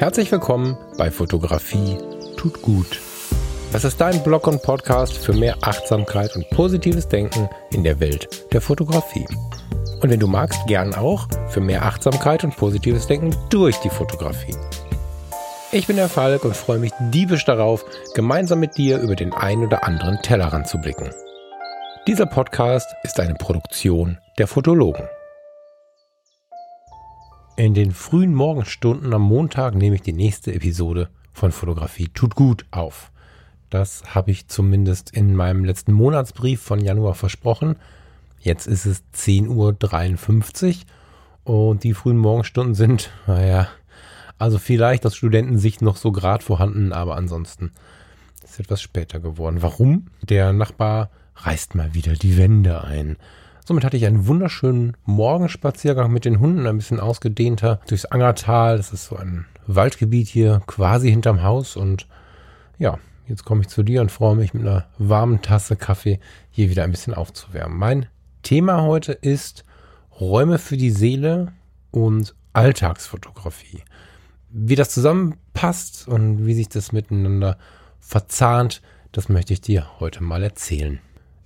Herzlich willkommen bei Fotografie tut gut. Das ist dein Blog und Podcast für mehr Achtsamkeit und positives Denken in der Welt der Fotografie. Und wenn du magst, gern auch für mehr Achtsamkeit und positives Denken durch die Fotografie. Ich bin der Falk und freue mich diebisch darauf, gemeinsam mit dir über den ein oder anderen Tellerrand zu blicken. Dieser Podcast ist eine Produktion der Fotologen. In den frühen Morgenstunden am Montag nehme ich die nächste Episode von Fotografie tut gut auf. Das habe ich zumindest in meinem letzten Monatsbrief von Januar versprochen. Jetzt ist es 10.53 Uhr und die frühen Morgenstunden sind, naja, also vielleicht aus Studentensicht noch so grad vorhanden, aber ansonsten ist es etwas später geworden. Warum? Der Nachbar reißt mal wieder die Wände ein. Somit hatte ich einen wunderschönen Morgenspaziergang mit den Hunden, ein bisschen ausgedehnter durchs Angertal. Das ist so ein Waldgebiet hier quasi hinterm Haus. Und ja, jetzt komme ich zu dir und freue mich mit einer warmen Tasse Kaffee hier wieder ein bisschen aufzuwärmen. Mein Thema heute ist Räume für die Seele und Alltagsfotografie. Wie das zusammenpasst und wie sich das miteinander verzahnt, das möchte ich dir heute mal erzählen.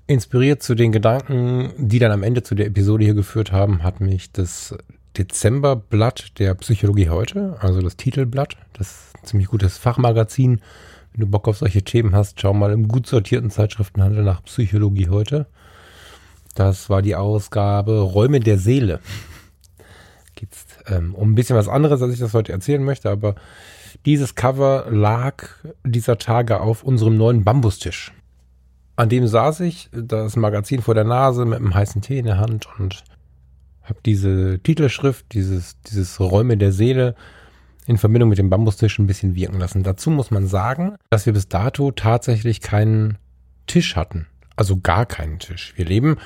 Inspiriert zu den Gedanken, die dann am Ende zu der Episode hier geführt haben, hat mich das Dezemberblatt der Psychologie heute, also das Titelblatt, das ziemlich gutes Fachmagazin. Wenn du Bock auf solche Themen hast, schau mal im gut sortierten Zeitschriftenhandel nach Psychologie heute. Das war die Ausgabe Räume der Seele. Geht's ähm, um ein bisschen was anderes, als ich das heute erzählen möchte, aber dieses Cover lag dieser Tage auf unserem neuen Bambustisch. An dem saß ich, das Magazin vor der Nase mit einem heißen Tee in der Hand und habe diese Titelschrift, dieses, dieses Räume der Seele in Verbindung mit dem Bambustisch ein bisschen wirken lassen. Dazu muss man sagen, dass wir bis dato tatsächlich keinen Tisch hatten. Also gar keinen Tisch. Wir leben,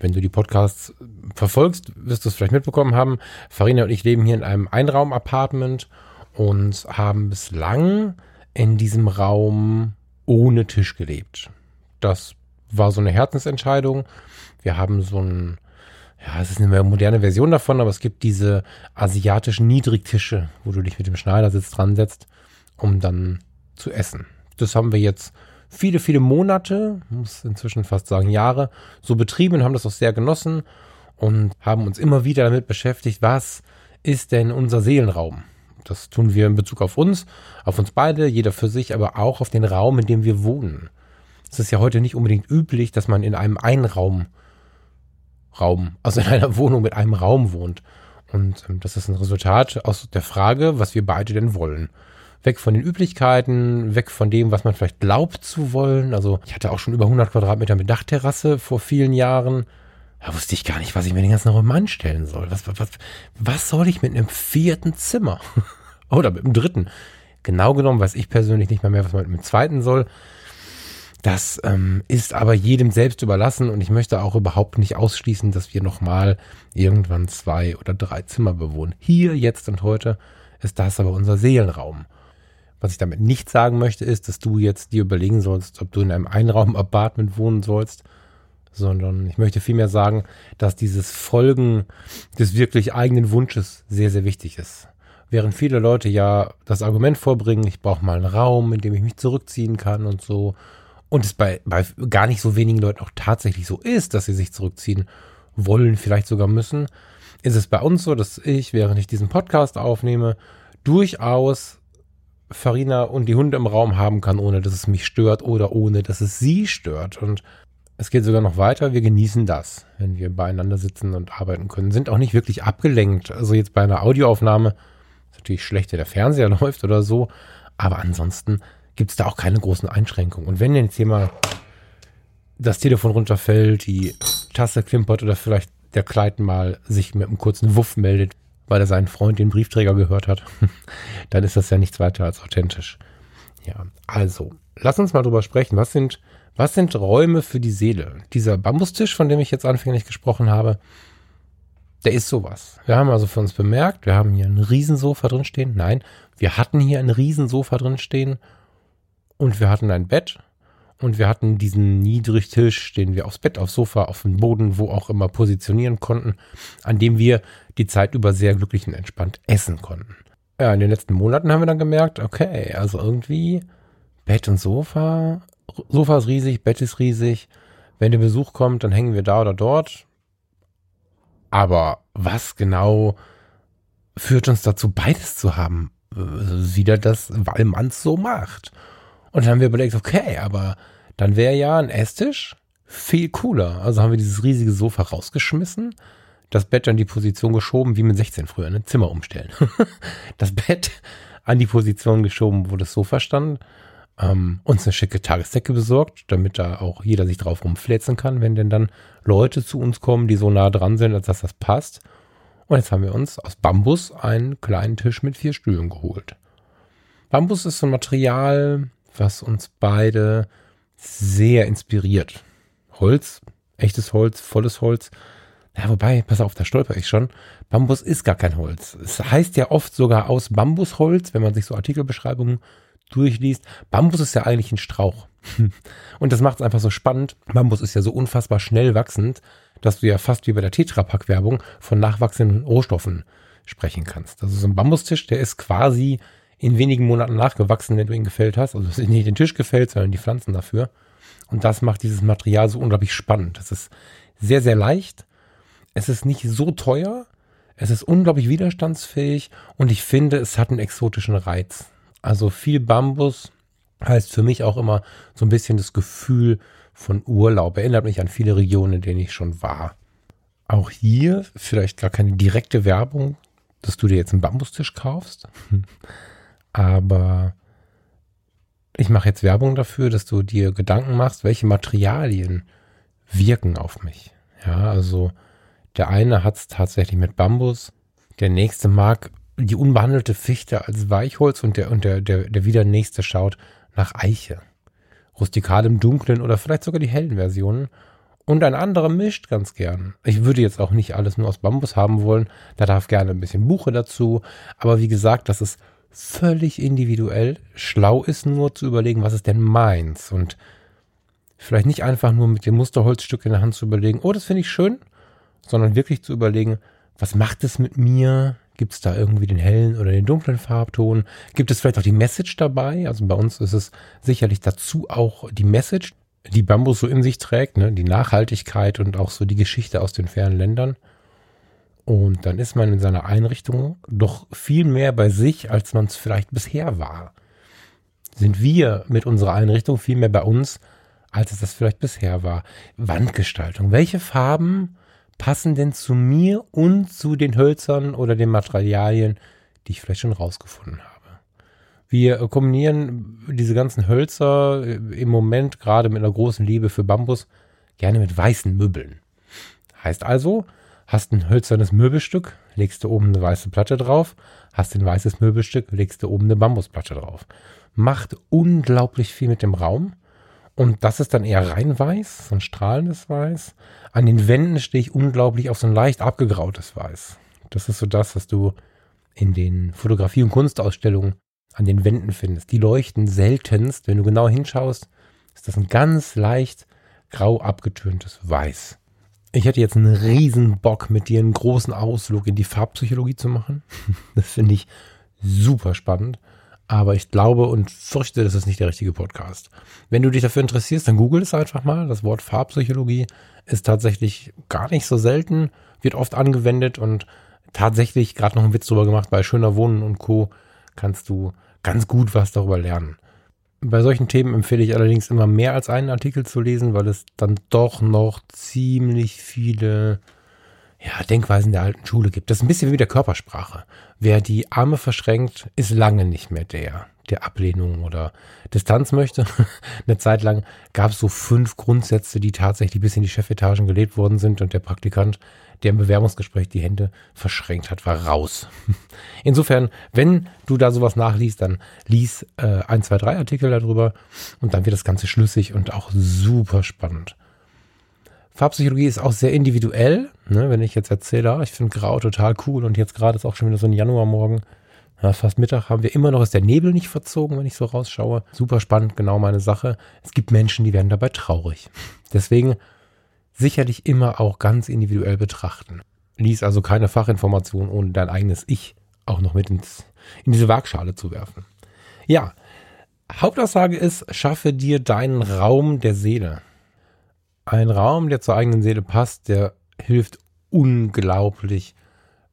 wenn du die Podcasts verfolgst, wirst du es vielleicht mitbekommen haben. Farina und ich leben hier in einem Einraum-Apartment und haben bislang in diesem Raum ohne Tisch gelebt. Das war so eine Herzensentscheidung. Wir haben so ein, ja, es ist eine moderne Version davon, aber es gibt diese asiatischen Niedrigtische, wo du dich mit dem Schneidersitz dran setzt, um dann zu essen. Das haben wir jetzt viele, viele Monate, muss inzwischen fast sagen Jahre, so betrieben und haben das auch sehr genossen und haben uns immer wieder damit beschäftigt, was ist denn unser Seelenraum? Das tun wir in Bezug auf uns, auf uns beide, jeder für sich, aber auch auf den Raum, in dem wir wohnen. Es ist ja heute nicht unbedingt üblich, dass man in einem Einraum, Raum, also in einer Wohnung mit einem Raum wohnt. Und ähm, das ist ein Resultat aus der Frage, was wir beide denn wollen. Weg von den Üblichkeiten, weg von dem, was man vielleicht glaubt zu wollen. Also ich hatte auch schon über 100 Quadratmeter mit Dachterrasse vor vielen Jahren. Da wusste ich gar nicht, was ich mir den ganzen Raum anstellen soll. Was, was, was soll ich mit einem vierten Zimmer? Oder mit einem dritten? Genau genommen weiß ich persönlich nicht mal mehr, was man mit einem zweiten soll. Das ähm, ist aber jedem selbst überlassen und ich möchte auch überhaupt nicht ausschließen, dass wir nochmal irgendwann zwei oder drei Zimmer bewohnen. Hier, jetzt und heute ist das aber unser Seelenraum. Was ich damit nicht sagen möchte, ist, dass du jetzt dir überlegen sollst, ob du in einem Einraum-Apartment wohnen sollst, sondern ich möchte vielmehr sagen, dass dieses Folgen des wirklich eigenen Wunsches sehr, sehr wichtig ist. Während viele Leute ja das Argument vorbringen, ich brauche mal einen Raum, in dem ich mich zurückziehen kann und so, und es bei, bei gar nicht so wenigen Leuten auch tatsächlich so ist, dass sie sich zurückziehen wollen, vielleicht sogar müssen, ist es bei uns so, dass ich, während ich diesen Podcast aufnehme, durchaus Farina und die Hunde im Raum haben kann, ohne dass es mich stört oder ohne dass es sie stört. Und es geht sogar noch weiter. Wir genießen das, wenn wir beieinander sitzen und arbeiten können. Sind auch nicht wirklich abgelenkt. Also jetzt bei einer Audioaufnahme ist natürlich schlecht, wenn der Fernseher läuft oder so. Aber ansonsten gibt es da auch keine großen Einschränkungen. Und wenn jetzt mal das Telefon runterfällt, die Tasse klimpert oder vielleicht der Kleid mal sich mit einem kurzen Wuff meldet, weil er seinen Freund den Briefträger gehört hat, dann ist das ja nichts weiter als authentisch. Ja, also, lass uns mal drüber sprechen. Was sind, was sind Räume für die Seele? Dieser Bambustisch, von dem ich jetzt anfänglich gesprochen habe, der ist sowas. Wir haben also für uns bemerkt, wir haben hier ein Riesensofa drin stehen. Nein, wir hatten hier ein Riesensofa drin stehen und wir hatten ein Bett und wir hatten diesen Niedrigtisch, den wir aufs Bett, aufs Sofa, auf den Boden, wo auch immer positionieren konnten, an dem wir die Zeit über sehr glücklich und entspannt essen konnten. Ja, in den letzten Monaten haben wir dann gemerkt, okay, also irgendwie Bett und Sofa. Sofa ist riesig, Bett ist riesig. Wenn der Besuch kommt, dann hängen wir da oder dort. Aber was genau führt uns dazu, beides zu haben? Wieder das, weil man es so macht. Und dann haben wir überlegt, okay, aber dann wäre ja ein Esstisch viel cooler. Also haben wir dieses riesige Sofa rausgeschmissen, das Bett an die Position geschoben, wie mit 16 früher, ne? Zimmer umstellen. das Bett an die Position geschoben, wo das Sofa stand. Ähm, uns eine schicke Tagesdecke besorgt, damit da auch jeder sich drauf rumfläzen kann, wenn denn dann Leute zu uns kommen, die so nah dran sind, als dass das passt. Und jetzt haben wir uns aus Bambus einen kleinen Tisch mit vier Stühlen geholt. Bambus ist so ein Material, was uns beide sehr inspiriert. Holz, echtes Holz, volles Holz. Ja, wobei, pass auf, da stolper ich schon. Bambus ist gar kein Holz. Es heißt ja oft sogar aus Bambusholz, wenn man sich so Artikelbeschreibungen durchliest. Bambus ist ja eigentlich ein Strauch. Und das macht es einfach so spannend. Bambus ist ja so unfassbar schnell wachsend, dass du ja fast wie bei der Tetrapack-Werbung von nachwachsenden Rohstoffen sprechen kannst. Also so ein Bambustisch, der ist quasi in wenigen Monaten nachgewachsen, wenn du ihn gefällt hast. Also es ist nicht den Tisch gefällt, sondern die Pflanzen dafür. Und das macht dieses Material so unglaublich spannend. Es ist sehr, sehr leicht. Es ist nicht so teuer. Es ist unglaublich widerstandsfähig. Und ich finde, es hat einen exotischen Reiz. Also viel Bambus heißt für mich auch immer so ein bisschen das Gefühl von Urlaub. Erinnert mich an viele Regionen, in denen ich schon war. Auch hier vielleicht gar keine direkte Werbung, dass du dir jetzt einen Bambustisch kaufst. Aber ich mache jetzt Werbung dafür, dass du dir Gedanken machst, welche Materialien wirken auf mich. Ja, also der eine hat es tatsächlich mit Bambus, der nächste mag die unbehandelte Fichte als Weichholz und der, und der, der, der wieder nächste schaut nach Eiche. Rustikal im Dunklen oder vielleicht sogar die hellen Versionen. Und ein anderer mischt ganz gern. Ich würde jetzt auch nicht alles nur aus Bambus haben wollen. Da darf gerne ein bisschen Buche dazu. Aber wie gesagt, das ist völlig individuell. Schlau ist nur zu überlegen, was ist denn meins? Und vielleicht nicht einfach nur mit dem Musterholzstück in der Hand zu überlegen, oh, das finde ich schön, sondern wirklich zu überlegen, was macht es mit mir? Gibt es da irgendwie den hellen oder den dunklen Farbton? Gibt es vielleicht auch die Message dabei? Also bei uns ist es sicherlich dazu auch die Message, die Bambus so in sich trägt, ne? die Nachhaltigkeit und auch so die Geschichte aus den fernen Ländern. Und dann ist man in seiner Einrichtung doch viel mehr bei sich, als man es vielleicht bisher war. Sind wir mit unserer Einrichtung viel mehr bei uns, als es das vielleicht bisher war. Wandgestaltung. Welche Farben passen denn zu mir und zu den Hölzern oder den Materialien, die ich vielleicht schon rausgefunden habe? Wir kombinieren diese ganzen Hölzer im Moment gerade mit einer großen Liebe für Bambus gerne mit weißen Möbeln. Heißt also, Hast ein hölzernes Möbelstück, legst du oben eine weiße Platte drauf. Hast ein weißes Möbelstück, legst du oben eine Bambusplatte drauf. Macht unglaublich viel mit dem Raum. Und das ist dann eher rein weiß, so ein strahlendes Weiß. An den Wänden stehe ich unglaublich auf so ein leicht abgegrautes Weiß. Das ist so das, was du in den Fotografie- und Kunstausstellungen an den Wänden findest. Die leuchten seltenst. Wenn du genau hinschaust, ist das ein ganz leicht grau abgetöntes Weiß. Ich hätte jetzt einen riesen Bock, mit dir einen großen Ausflug in die Farbpsychologie zu machen. Das finde ich super spannend. Aber ich glaube und fürchte, das ist nicht der richtige Podcast. Wenn du dich dafür interessierst, dann google es einfach mal. Das Wort Farbpsychologie ist tatsächlich gar nicht so selten, wird oft angewendet und tatsächlich gerade noch ein Witz drüber gemacht. Bei Schöner Wohnen und Co. kannst du ganz gut was darüber lernen. Bei solchen Themen empfehle ich allerdings immer mehr als einen Artikel zu lesen, weil es dann doch noch ziemlich viele ja, Denkweisen der alten Schule gibt. Das ist ein bisschen wie der Körpersprache. Wer die Arme verschränkt, ist lange nicht mehr der, der Ablehnung oder Distanz möchte. Eine Zeit lang gab es so fünf Grundsätze, die tatsächlich bis in die Chefetagen gelebt worden sind und der Praktikant der im Bewerbungsgespräch die Hände verschränkt hat, war raus. Insofern, wenn du da sowas nachliest, dann lies äh, ein, zwei, drei Artikel darüber und dann wird das Ganze schlüssig und auch super spannend. Farbpsychologie ist auch sehr individuell. Ne? Wenn ich jetzt erzähle, ah, ich finde Grau total cool und jetzt gerade ist auch schon wieder so ein Januarmorgen, ja, fast Mittag haben wir immer noch, ist der Nebel nicht verzogen, wenn ich so rausschaue. Super spannend, genau meine Sache. Es gibt Menschen, die werden dabei traurig. Deswegen sicherlich immer auch ganz individuell betrachten. Lies also keine Fachinformation, ohne dein eigenes Ich auch noch mit ins in diese Waagschale zu werfen. Ja, Hauptaussage ist, schaffe dir deinen Raum der Seele. Ein Raum, der zur eigenen Seele passt, der hilft unglaublich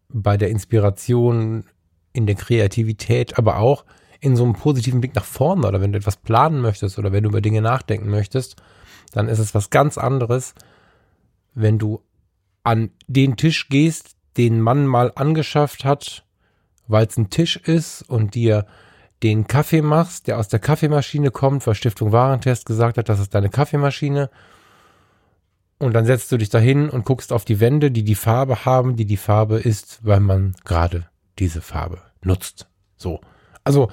bei der Inspiration, in der Kreativität, aber auch in so einem positiven Blick nach vorne oder wenn du etwas planen möchtest oder wenn du über Dinge nachdenken möchtest, dann ist es was ganz anderes, wenn du an den Tisch gehst, den Mann mal angeschafft hat, weil es ein Tisch ist und dir den Kaffee machst, der aus der Kaffeemaschine kommt, weil Stiftung Warentest gesagt hat, das ist deine Kaffeemaschine. Und dann setzt du dich dahin und guckst auf die Wände, die die Farbe haben, die die Farbe ist, weil man gerade diese Farbe nutzt. So. Also,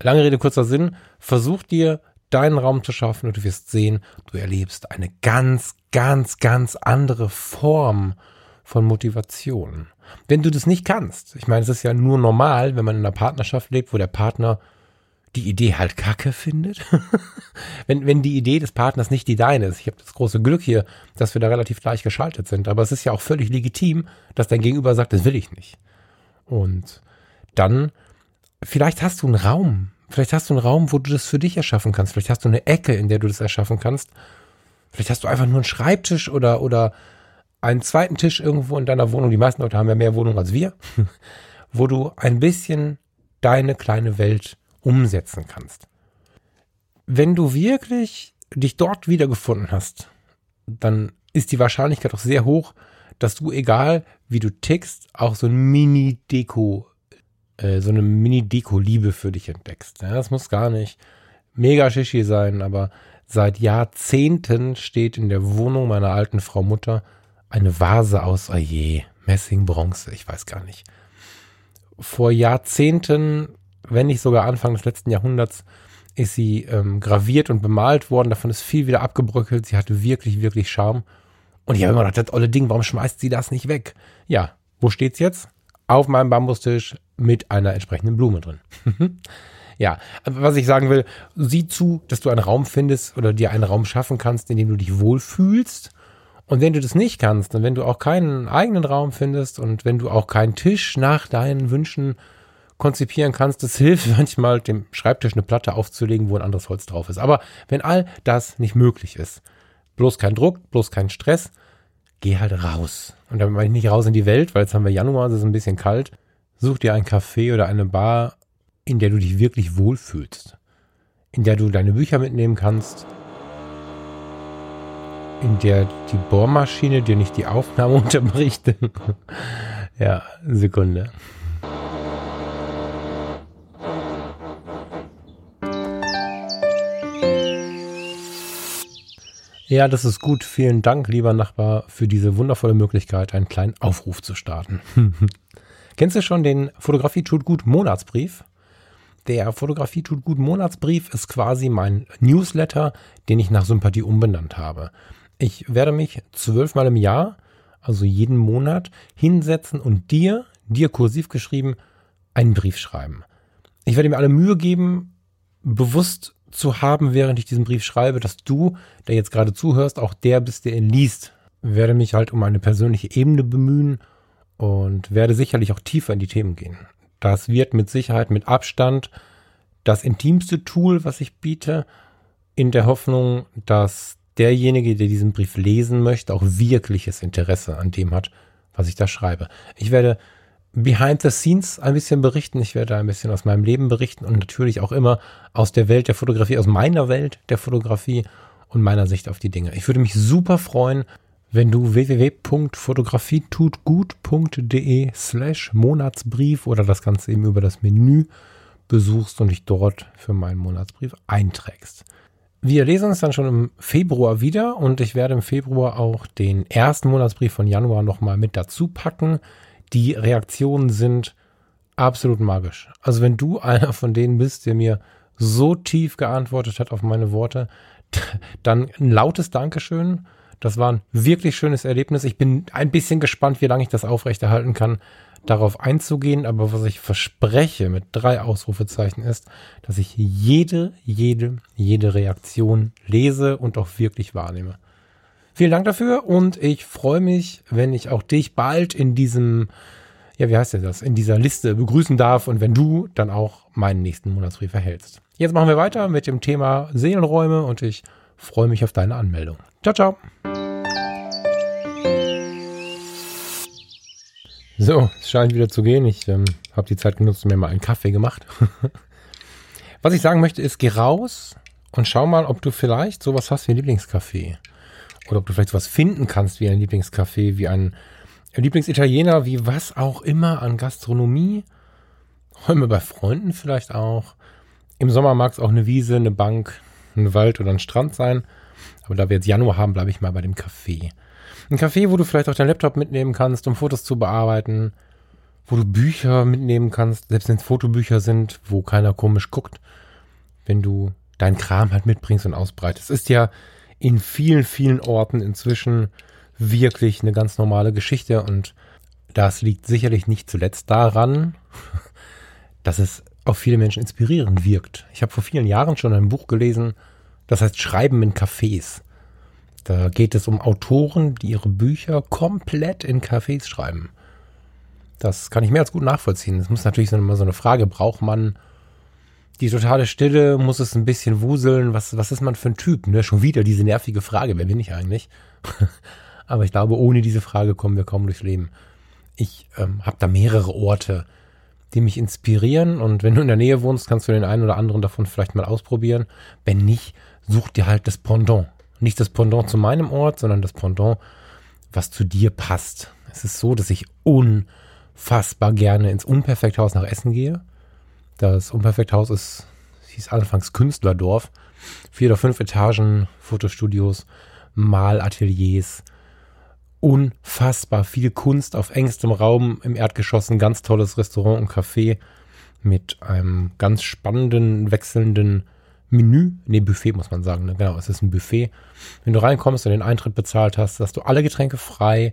lange Rede, kurzer Sinn. Versuch dir deinen Raum zu schaffen und du wirst sehen, du erlebst eine ganz, ganz, ganz andere Form von Motivation. Wenn du das nicht kannst, ich meine, es ist ja nur normal, wenn man in einer Partnerschaft lebt, wo der Partner die Idee halt kacke findet. wenn, wenn die Idee des Partners nicht die deine ist. Ich habe das große Glück hier, dass wir da relativ gleich geschaltet sind. Aber es ist ja auch völlig legitim, dass dein Gegenüber sagt, das will ich nicht. Und dann, vielleicht hast du einen Raum. Vielleicht hast du einen Raum, wo du das für dich erschaffen kannst. Vielleicht hast du eine Ecke, in der du das erschaffen kannst. Vielleicht hast du einfach nur einen Schreibtisch oder, oder einen zweiten Tisch irgendwo in deiner Wohnung. Die meisten Leute haben ja mehr Wohnungen als wir. wo du ein bisschen deine kleine Welt umsetzen kannst. Wenn du wirklich dich dort wiedergefunden hast, dann ist die Wahrscheinlichkeit auch sehr hoch, dass du, egal wie du tickst, auch so ein Mini-Deko, äh, so eine Mini-Deko-Liebe für dich entdeckst. Ja, das muss gar nicht mega shishi sein, aber seit Jahrzehnten steht in der Wohnung meiner alten Frau Mutter eine Vase aus Ayer, Messing, Bronze, ich weiß gar nicht. Vor Jahrzehnten, wenn nicht sogar Anfang des letzten Jahrhunderts, ist sie ähm, graviert und bemalt worden. Davon ist viel wieder abgebröckelt. Sie hatte wirklich, wirklich Charme. Und ich habe immer gedacht, das olle Ding, warum schmeißt sie das nicht weg? Ja, wo steht's jetzt? Auf meinem Bambustisch mit einer entsprechenden Blume drin. ja, was ich sagen will, sieh zu, dass du einen Raum findest oder dir einen Raum schaffen kannst, in dem du dich wohlfühlst. Und wenn du das nicht kannst und wenn du auch keinen eigenen Raum findest und wenn du auch keinen Tisch nach deinen Wünschen konzipieren kannst, das hilft manchmal, dem Schreibtisch eine Platte aufzulegen, wo ein anderes Holz drauf ist. Aber wenn all das nicht möglich ist, bloß kein Druck, bloß kein Stress, geh halt raus. Und damit meine ich nicht raus in die Welt, weil jetzt haben wir Januar, es ist ein bisschen kalt. Such dir ein Café oder eine Bar, in der du dich wirklich wohlfühlst. In der du deine Bücher mitnehmen kannst. In der die Bohrmaschine dir nicht die Aufnahme unterbricht. ja, Sekunde. Ja, das ist gut. Vielen Dank, lieber Nachbar, für diese wundervolle Möglichkeit, einen kleinen Aufruf zu starten. Kennst du schon den Fotografie tut gut Monatsbrief? Der Fotografie tut gut Monatsbrief ist quasi mein Newsletter, den ich nach Sympathie umbenannt habe. Ich werde mich zwölfmal im Jahr, also jeden Monat, hinsetzen und dir, dir kursiv geschrieben, einen Brief schreiben. Ich werde mir alle Mühe geben, bewusst zu haben, während ich diesen Brief schreibe, dass du, der jetzt gerade zuhörst, auch der bist, der ihn liest. Werde mich halt um eine persönliche Ebene bemühen und werde sicherlich auch tiefer in die Themen gehen. Das wird mit Sicherheit mit Abstand das intimste Tool, was ich biete, in der Hoffnung, dass derjenige, der diesen Brief lesen möchte, auch wirkliches Interesse an dem hat, was ich da schreibe. Ich werde behind the scenes ein bisschen berichten. Ich werde ein bisschen aus meinem Leben berichten und natürlich auch immer aus der Welt der Fotografie, aus meiner Welt der Fotografie und meiner Sicht auf die Dinge. Ich würde mich super freuen, wenn du www.fotografietutgut.de slash Monatsbrief oder das Ganze eben über das Menü besuchst und dich dort für meinen Monatsbrief einträgst. Wir lesen uns dann schon im Februar wieder und ich werde im Februar auch den ersten Monatsbrief von Januar nochmal mit dazu packen die Reaktionen sind absolut magisch. Also wenn du einer von denen bist, der mir so tief geantwortet hat auf meine Worte, dann ein lautes Dankeschön. Das war ein wirklich schönes Erlebnis. Ich bin ein bisschen gespannt, wie lange ich das aufrechterhalten kann, darauf einzugehen. Aber was ich verspreche mit drei Ausrufezeichen ist, dass ich jede, jede, jede Reaktion lese und auch wirklich wahrnehme. Vielen Dank dafür und ich freue mich, wenn ich auch dich bald in diesem ja, wie heißt denn das, in dieser Liste begrüßen darf und wenn du dann auch meinen nächsten Monatsbrief erhältst. Jetzt machen wir weiter mit dem Thema Seelenräume und ich freue mich auf deine Anmeldung. Ciao, ciao. So, es scheint wieder zu gehen. Ich ähm, habe die Zeit genutzt und mir mal einen Kaffee gemacht. Was ich sagen möchte ist, geh raus und schau mal, ob du vielleicht sowas hast wie ein Lieblingscafé. Oder ob du vielleicht sowas finden kannst wie ein Lieblingscafé, wie ein Lieblingsitaliener, wie was auch immer an Gastronomie. Räume bei Freunden vielleicht auch. Im Sommer mag es auch eine Wiese, eine Bank, ein Wald oder ein Strand sein. Aber da wir jetzt Januar haben, bleibe ich mal bei dem Café. Ein Café, wo du vielleicht auch deinen Laptop mitnehmen kannst, um Fotos zu bearbeiten. Wo du Bücher mitnehmen kannst, selbst wenn es Fotobücher sind, wo keiner komisch guckt. Wenn du deinen Kram halt mitbringst und ausbreitest. Es ist ja in vielen, vielen Orten inzwischen wirklich eine ganz normale Geschichte und das liegt sicherlich nicht zuletzt daran, dass es auf viele Menschen inspirierend wirkt. Ich habe vor vielen Jahren schon ein Buch gelesen, das heißt Schreiben in Cafés. Da geht es um Autoren, die ihre Bücher komplett in Cafés schreiben. Das kann ich mehr als gut nachvollziehen. Es muss natürlich immer so eine Frage, braucht man die totale Stille, muss es ein bisschen wuseln, was, was ist man für ein Typ? Ne? Schon wieder diese nervige Frage, wer bin ich eigentlich? Aber ich glaube, ohne diese Frage kommen wir kaum durchs Leben. Ich ähm, habe da mehrere Orte, die mich inspirieren. Und wenn du in der Nähe wohnst, kannst du den einen oder anderen davon vielleicht mal ausprobieren. Wenn nicht, such dir halt das Pendant. Nicht das Pendant zu meinem Ort, sondern das Pendant, was zu dir passt. Es ist so, dass ich unfassbar gerne ins Unperfekthaus nach Essen gehe. Das Unperfekthaus ist, hieß anfangs Künstlerdorf. Vier oder fünf Etagen, Fotostudios, Malateliers, unfassbar viel Kunst auf engstem Raum im Erdgeschoss, ein ganz tolles Restaurant und Café mit einem ganz spannenden, wechselnden Menü, nee, Buffet muss man sagen, ne? genau, es ist ein Buffet. Wenn du reinkommst und den Eintritt bezahlt hast, hast du alle Getränke frei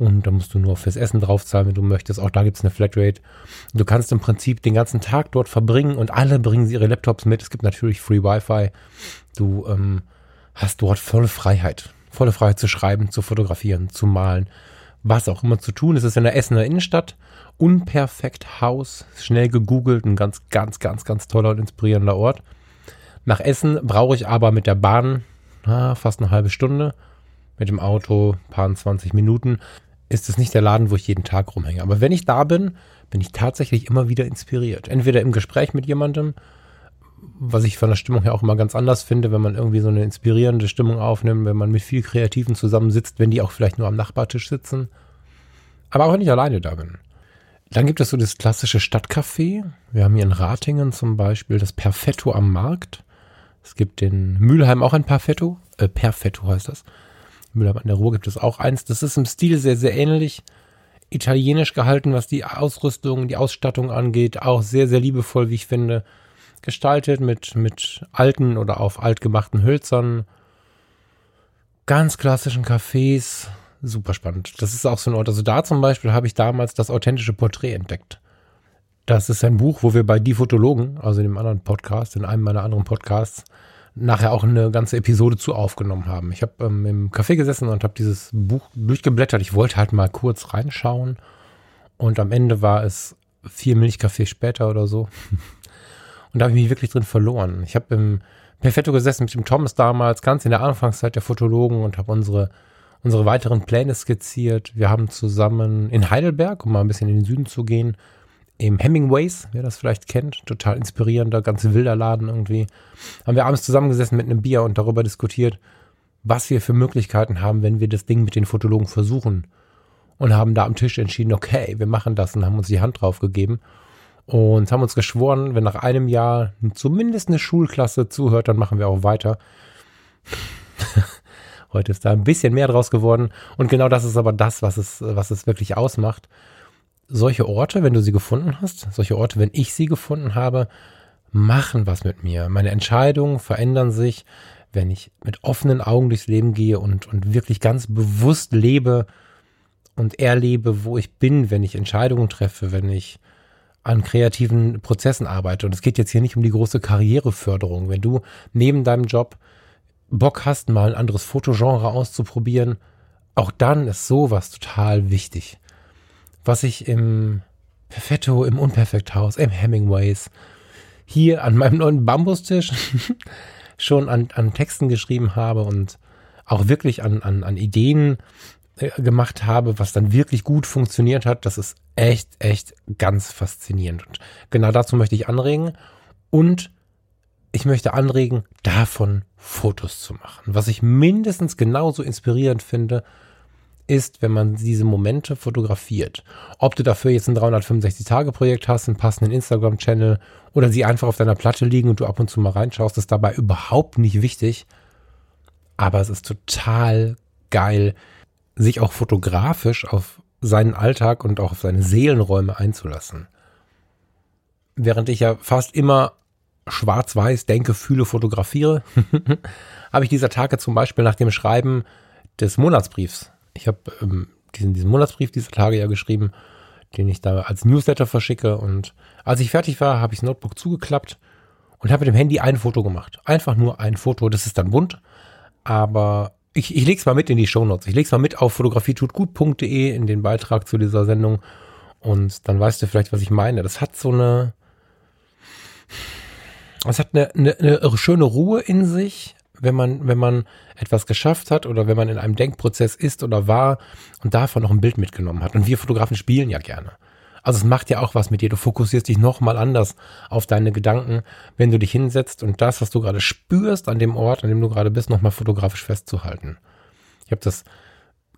und da musst du nur fürs Essen draufzahlen, wenn du möchtest. Auch da gibt es eine Flatrate. Du kannst im Prinzip den ganzen Tag dort verbringen und alle bringen ihre Laptops mit. Es gibt natürlich Free Wi-Fi. Du ähm, hast dort volle Freiheit volle Freiheit zu schreiben, zu fotografieren, zu malen, was auch immer zu tun. Es ist in der Essener Innenstadt. Unperfekt Haus, schnell gegoogelt, ein ganz, ganz, ganz, ganz toller und inspirierender Ort. Nach Essen brauche ich aber mit der Bahn na, fast eine halbe Stunde. Mit dem Auto paar 20 Minuten. Ist es nicht der Laden, wo ich jeden Tag rumhänge. Aber wenn ich da bin, bin ich tatsächlich immer wieder inspiriert. Entweder im Gespräch mit jemandem, was ich von der Stimmung her auch immer ganz anders finde, wenn man irgendwie so eine inspirierende Stimmung aufnimmt, wenn man mit viel Kreativen zusammensitzt, wenn die auch vielleicht nur am Nachbartisch sitzen. Aber auch wenn ich alleine da bin. Dann gibt es so das klassische Stadtcafé. Wir haben hier in Ratingen zum Beispiel das Perfetto am Markt. Es gibt den Mülheim auch ein Perfetto. Äh, Perfetto heißt das. Mülheim an der Ruhr gibt es auch eins. Das ist im Stil sehr, sehr ähnlich. Italienisch gehalten, was die Ausrüstung, die Ausstattung angeht. Auch sehr, sehr liebevoll, wie ich finde gestaltet mit, mit alten oder auf alt gemachten Hölzern. Ganz klassischen Cafés. Super spannend. Das ist auch so ein Ort. Also da zum Beispiel habe ich damals das authentische Porträt entdeckt. Das ist ein Buch, wo wir bei Die Fotologen, also in dem anderen Podcast, in einem meiner anderen Podcasts, nachher auch eine ganze Episode zu aufgenommen haben. Ich habe ähm, im Café gesessen und habe dieses Buch durchgeblättert. Ich wollte halt mal kurz reinschauen. Und am Ende war es vier Milchkaffee später oder so. Und da habe ich mich wirklich drin verloren. Ich habe im Perfetto gesessen mit dem Thomas damals, ganz in der Anfangszeit der Fotologen und habe unsere, unsere weiteren Pläne skizziert. Wir haben zusammen in Heidelberg, um mal ein bisschen in den Süden zu gehen, im Hemingways, wer das vielleicht kennt, total inspirierender, ganz wilder Laden irgendwie, haben wir abends zusammengesessen mit einem Bier und darüber diskutiert, was wir für Möglichkeiten haben, wenn wir das Ding mit den Fotologen versuchen. Und haben da am Tisch entschieden, okay, wir machen das und haben uns die Hand drauf gegeben und haben uns geschworen, wenn nach einem Jahr zumindest eine Schulklasse zuhört, dann machen wir auch weiter. Heute ist da ein bisschen mehr draus geworden. Und genau das ist aber das, was es, was es wirklich ausmacht. Solche Orte, wenn du sie gefunden hast, solche Orte, wenn ich sie gefunden habe, machen was mit mir. Meine Entscheidungen verändern sich, wenn ich mit offenen Augen durchs Leben gehe und, und wirklich ganz bewusst lebe und erlebe, wo ich bin, wenn ich Entscheidungen treffe, wenn ich an kreativen Prozessen arbeite. Und es geht jetzt hier nicht um die große Karriereförderung. Wenn du neben deinem Job Bock hast, mal ein anderes Fotogenre auszuprobieren, auch dann ist sowas total wichtig. Was ich im Perfetto, im Unperfekthaus, im Hemingways, hier an meinem neuen Bambustisch schon an, an Texten geschrieben habe und auch wirklich an, an, an Ideen äh, gemacht habe, was dann wirklich gut funktioniert hat, das ist echt, echt ganz faszinierend. Und genau dazu möchte ich anregen. Und ich möchte anregen, davon Fotos zu machen. Was ich mindestens genauso inspirierend finde, ist, wenn man diese Momente fotografiert. Ob du dafür jetzt ein 365-Tage-Projekt hast, einen passenden Instagram-Channel oder sie einfach auf deiner Platte liegen und du ab und zu mal reinschaust, ist dabei überhaupt nicht wichtig. Aber es ist total geil, sich auch fotografisch auf seinen Alltag und auch auf seine Seelenräume einzulassen. Während ich ja fast immer schwarz-weiß denke, fühle, fotografiere, habe ich dieser Tage zum Beispiel nach dem Schreiben des Monatsbriefs ich habe ähm, diesen, diesen Monatsbrief dieser Tage ja geschrieben, den ich da als Newsletter verschicke. Und als ich fertig war, habe ich das Notebook zugeklappt und habe mit dem Handy ein Foto gemacht. Einfach nur ein Foto. Das ist dann bunt. Aber ich, ich lege es mal mit in die Shownotes. Ich lege es mal mit auf fotografietutgut.de in den Beitrag zu dieser Sendung. Und dann weißt du vielleicht, was ich meine. Das hat so eine, es hat eine, eine, eine schöne Ruhe in sich wenn man, wenn man etwas geschafft hat oder wenn man in einem Denkprozess ist oder war und davon noch ein Bild mitgenommen hat. Und wir Fotografen spielen ja gerne. Also es macht ja auch was mit dir. Du fokussierst dich nochmal anders auf deine Gedanken, wenn du dich hinsetzt und das, was du gerade spürst an dem Ort, an dem du gerade bist, nochmal fotografisch festzuhalten. Ich habe das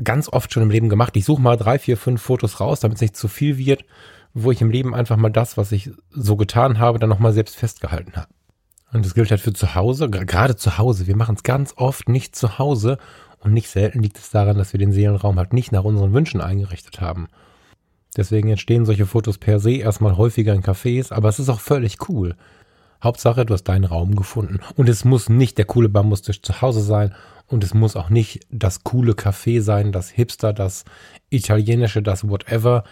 ganz oft schon im Leben gemacht. Ich suche mal drei, vier, fünf Fotos raus, damit es nicht zu viel wird, wo ich im Leben einfach mal das, was ich so getan habe, dann nochmal selbst festgehalten habe. Und das gilt halt für zu Hause, gerade zu Hause. Wir machen es ganz oft nicht zu Hause und nicht selten liegt es daran, dass wir den Seelenraum halt nicht nach unseren Wünschen eingerichtet haben. Deswegen entstehen solche Fotos per se erstmal häufiger in Cafés, aber es ist auch völlig cool. Hauptsache, du hast deinen Raum gefunden. Und es muss nicht der coole Bambustisch zu Hause sein und es muss auch nicht das coole Café sein, das Hipster, das Italienische, das Whatever,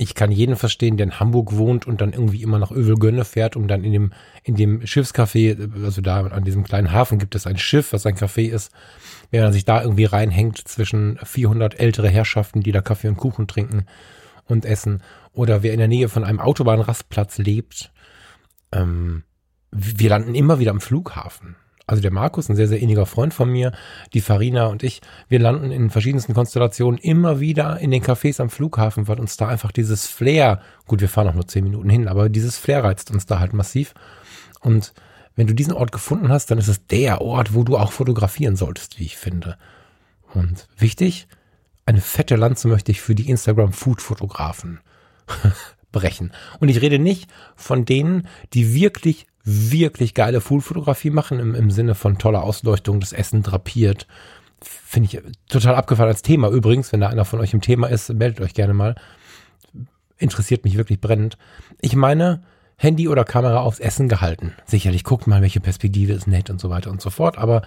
ich kann jeden verstehen, der in Hamburg wohnt und dann irgendwie immer nach Övelgönne fährt, um dann in dem, in dem Schiffscafé, also da an diesem kleinen Hafen gibt es ein Schiff, was ein Café ist, wenn man sich da irgendwie reinhängt zwischen 400 ältere Herrschaften, die da Kaffee und Kuchen trinken und essen, oder wer in der Nähe von einem Autobahnrastplatz lebt, ähm, wir landen immer wieder am Flughafen also der Markus, ein sehr, sehr inniger Freund von mir, die Farina und ich, wir landen in verschiedensten Konstellationen immer wieder in den Cafés am Flughafen, weil uns da einfach dieses Flair, gut, wir fahren auch nur zehn Minuten hin, aber dieses Flair reizt uns da halt massiv. Und wenn du diesen Ort gefunden hast, dann ist es der Ort, wo du auch fotografieren solltest, wie ich finde. Und wichtig, eine fette Lanze möchte ich für die Instagram-Food-Fotografen brechen. Und ich rede nicht von denen, die wirklich wirklich geile Food-Fotografie machen, im, im Sinne von toller Ausleuchtung, das Essen drapiert. Finde ich total abgefallen als Thema. Übrigens, wenn da einer von euch im Thema ist, meldet euch gerne mal. Interessiert mich wirklich brennend. Ich meine, Handy oder Kamera aufs Essen gehalten. Sicherlich guckt mal, welche Perspektive ist nett und so weiter und so fort. Aber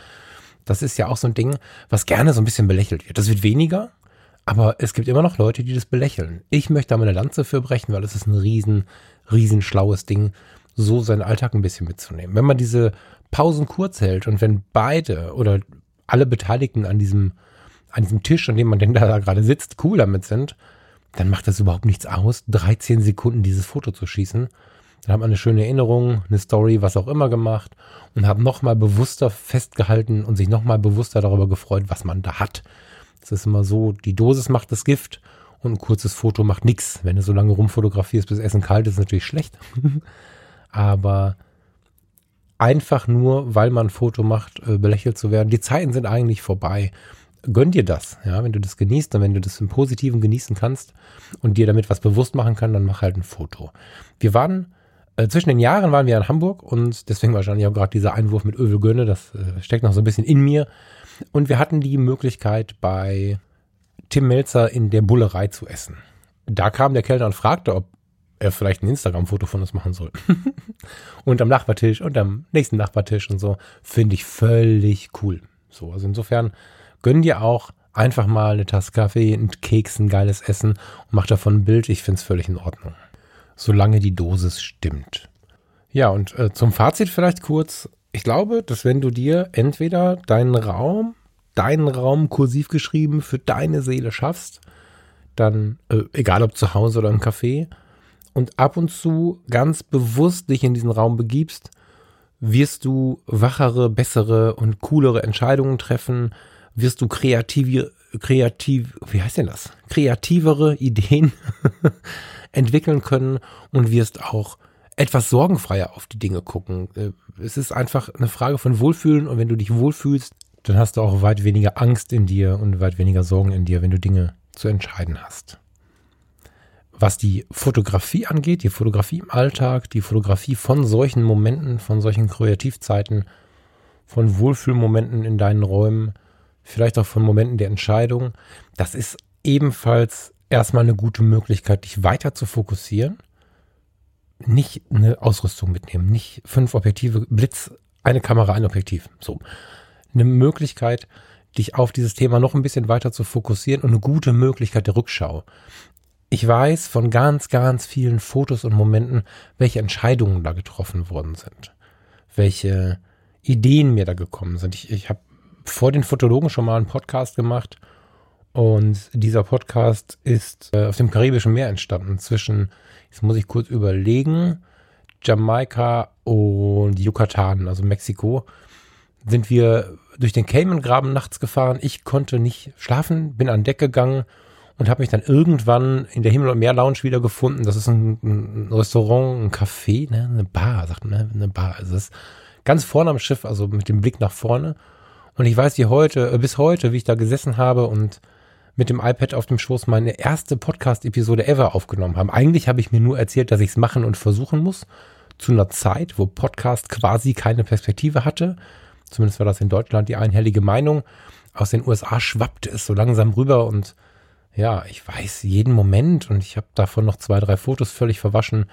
das ist ja auch so ein Ding, was gerne so ein bisschen belächelt wird. Das wird weniger, aber es gibt immer noch Leute, die das belächeln. Ich möchte da meine Lanze für brechen, weil es ist ein riesen, riesen schlaues Ding so seinen Alltag ein bisschen mitzunehmen. Wenn man diese Pausen kurz hält und wenn beide oder alle Beteiligten an diesem, an diesem Tisch, an dem man denn da gerade sitzt, cool damit sind, dann macht das überhaupt nichts aus, 13 Sekunden dieses Foto zu schießen. Dann hat man eine schöne Erinnerung, eine Story, was auch immer gemacht und hat nochmal bewusster festgehalten und sich nochmal bewusster darüber gefreut, was man da hat. Das ist immer so, die Dosis macht das Gift und ein kurzes Foto macht nichts. Wenn du so lange rumfotografierst, bis Essen kalt ist, ist natürlich schlecht. aber einfach nur, weil man ein Foto macht, äh, belächelt zu werden. Die Zeiten sind eigentlich vorbei. Gönn dir das, ja, wenn du das genießt und wenn du das im Positiven genießen kannst und dir damit was bewusst machen kann, dann mach halt ein Foto. Wir waren äh, zwischen den Jahren waren wir in Hamburg und deswegen wahrscheinlich auch gerade dieser Einwurf mit Övelgönne, das äh, steckt noch so ein bisschen in mir. Und wir hatten die Möglichkeit bei Tim Melzer in der Bullerei zu essen. Da kam der Kellner und fragte, ob er vielleicht ein Instagram-Foto von uns machen soll. und am Nachbartisch und am nächsten Nachbartisch und so. Finde ich völlig cool. So, also insofern gönn dir auch einfach mal eine Tasse Kaffee, ein Keks, ein geiles Essen und mach davon ein Bild. Ich finde es völlig in Ordnung. Solange die Dosis stimmt. Ja, und äh, zum Fazit vielleicht kurz. Ich glaube, dass wenn du dir entweder deinen Raum, deinen Raum kursiv geschrieben für deine Seele schaffst, dann, äh, egal ob zu Hause oder im Café, und ab und zu ganz bewusst dich in diesen Raum begibst, wirst du wachere, bessere und coolere Entscheidungen treffen, wirst du kreative, kreativ, wie heißt denn das? Kreativere Ideen entwickeln können und wirst auch etwas sorgenfreier auf die Dinge gucken. Äh, es ist einfach eine Frage von Wohlfühlen und wenn du dich wohlfühlst, dann hast du auch weit weniger Angst in dir und weit weniger Sorgen in dir, wenn du Dinge zu entscheiden hast. Was die Fotografie angeht, die Fotografie im Alltag, die Fotografie von solchen Momenten, von solchen Kreativzeiten, von Wohlfühlmomenten in deinen Räumen, vielleicht auch von Momenten der Entscheidung, das ist ebenfalls erstmal eine gute Möglichkeit, dich weiter zu fokussieren. Nicht eine Ausrüstung mitnehmen, nicht fünf Objektive, Blitz, eine Kamera, ein Objektiv. So. Eine Möglichkeit, dich auf dieses Thema noch ein bisschen weiter zu fokussieren und eine gute Möglichkeit der Rückschau. Ich weiß von ganz, ganz vielen Fotos und Momenten, welche Entscheidungen da getroffen worden sind, welche Ideen mir da gekommen sind. Ich, ich habe vor den Fotologen schon mal einen Podcast gemacht und dieser Podcast ist äh, auf dem Karibischen Meer entstanden zwischen, jetzt muss ich kurz überlegen, Jamaika und Yucatan, also Mexiko, sind wir durch den Cayman-Graben nachts gefahren. Ich konnte nicht schlafen, bin an Deck gegangen und habe mich dann irgendwann in der Himmel- und Meer-Lounge wieder gefunden. Das ist ein, ein, Restaurant, ein Café, ne? eine Bar, sagt man, ne? eine Bar. Also das ist ganz vorne am Schiff, also mit dem Blick nach vorne. Und ich weiß wie heute, äh, bis heute, wie ich da gesessen habe und mit dem iPad auf dem Schoß meine erste Podcast-Episode ever aufgenommen habe. Eigentlich habe ich mir nur erzählt, dass ich es machen und versuchen muss. Zu einer Zeit, wo Podcast quasi keine Perspektive hatte. Zumindest war das in Deutschland die einhellige Meinung. Aus den USA schwappte es so langsam rüber und ja, ich weiß jeden Moment und ich habe davon noch zwei, drei Fotos völlig verwaschen,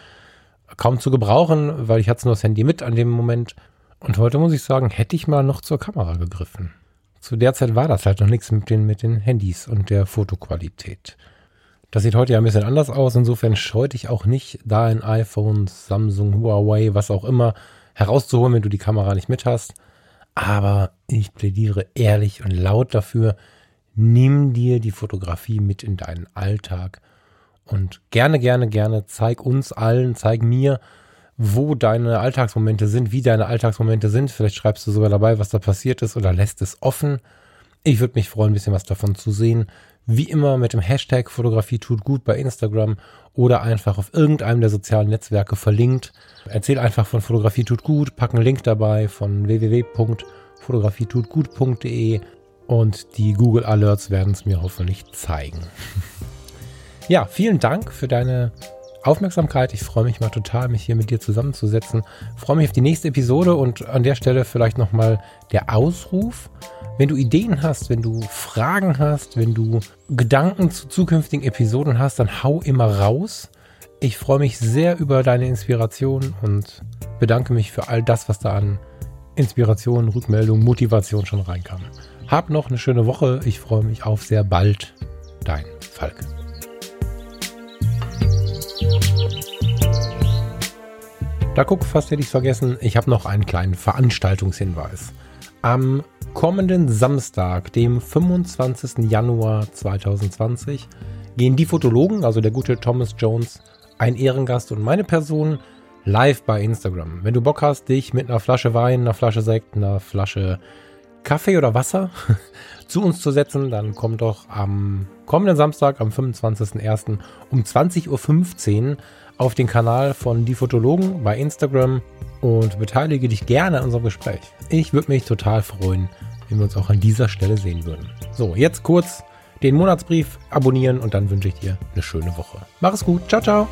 kaum zu gebrauchen, weil ich hatte nur das Handy mit an dem Moment. Und heute muss ich sagen, hätte ich mal noch zur Kamera gegriffen. Zu der Zeit war das halt noch nichts mit den, mit den Handys und der Fotoqualität. Das sieht heute ja ein bisschen anders aus. Insofern scheute ich auch nicht, da ein iPhone, Samsung, Huawei, was auch immer, herauszuholen, wenn du die Kamera nicht mit hast. Aber ich plädiere ehrlich und laut dafür, nimm dir die Fotografie mit in deinen Alltag und gerne, gerne, gerne zeig uns allen, zeig mir, wo deine Alltagsmomente sind, wie deine Alltagsmomente sind. Vielleicht schreibst du sogar dabei, was da passiert ist oder lässt es offen. Ich würde mich freuen, ein bisschen was davon zu sehen. Wie immer mit dem Hashtag Fotografie tut gut bei Instagram oder einfach auf irgendeinem der sozialen Netzwerke verlinkt. Erzähl einfach von Fotografie tut gut, pack einen Link dabei von www.fotografietutgut.de und die Google Alerts werden es mir hoffentlich zeigen. ja, vielen Dank für deine Aufmerksamkeit. Ich freue mich mal total, mich hier mit dir zusammenzusetzen. Ich freue mich auf die nächste Episode und an der Stelle vielleicht nochmal der Ausruf. Wenn du Ideen hast, wenn du Fragen hast, wenn du Gedanken zu zukünftigen Episoden hast, dann hau immer raus. Ich freue mich sehr über deine Inspiration und bedanke mich für all das, was da an Inspiration, Rückmeldung, Motivation schon reinkam. Hab noch eine schöne Woche. Ich freue mich auf sehr bald. Dein Falk. Da guck, fast hätte ich vergessen. Ich habe noch einen kleinen Veranstaltungshinweis. Am kommenden Samstag, dem 25. Januar 2020, gehen die Fotologen, also der gute Thomas Jones, ein Ehrengast und meine Person live bei Instagram. Wenn du Bock hast, dich mit einer Flasche Wein, einer Flasche Sekt, einer Flasche Kaffee oder Wasser zu uns zu setzen, dann komm doch am kommenden Samstag, am 25.01. um 20.15 Uhr auf den Kanal von Die Fotologen bei Instagram und beteilige dich gerne an unserem Gespräch. Ich würde mich total freuen, wenn wir uns auch an dieser Stelle sehen würden. So, jetzt kurz den Monatsbrief abonnieren und dann wünsche ich dir eine schöne Woche. Mach es gut. Ciao, ciao.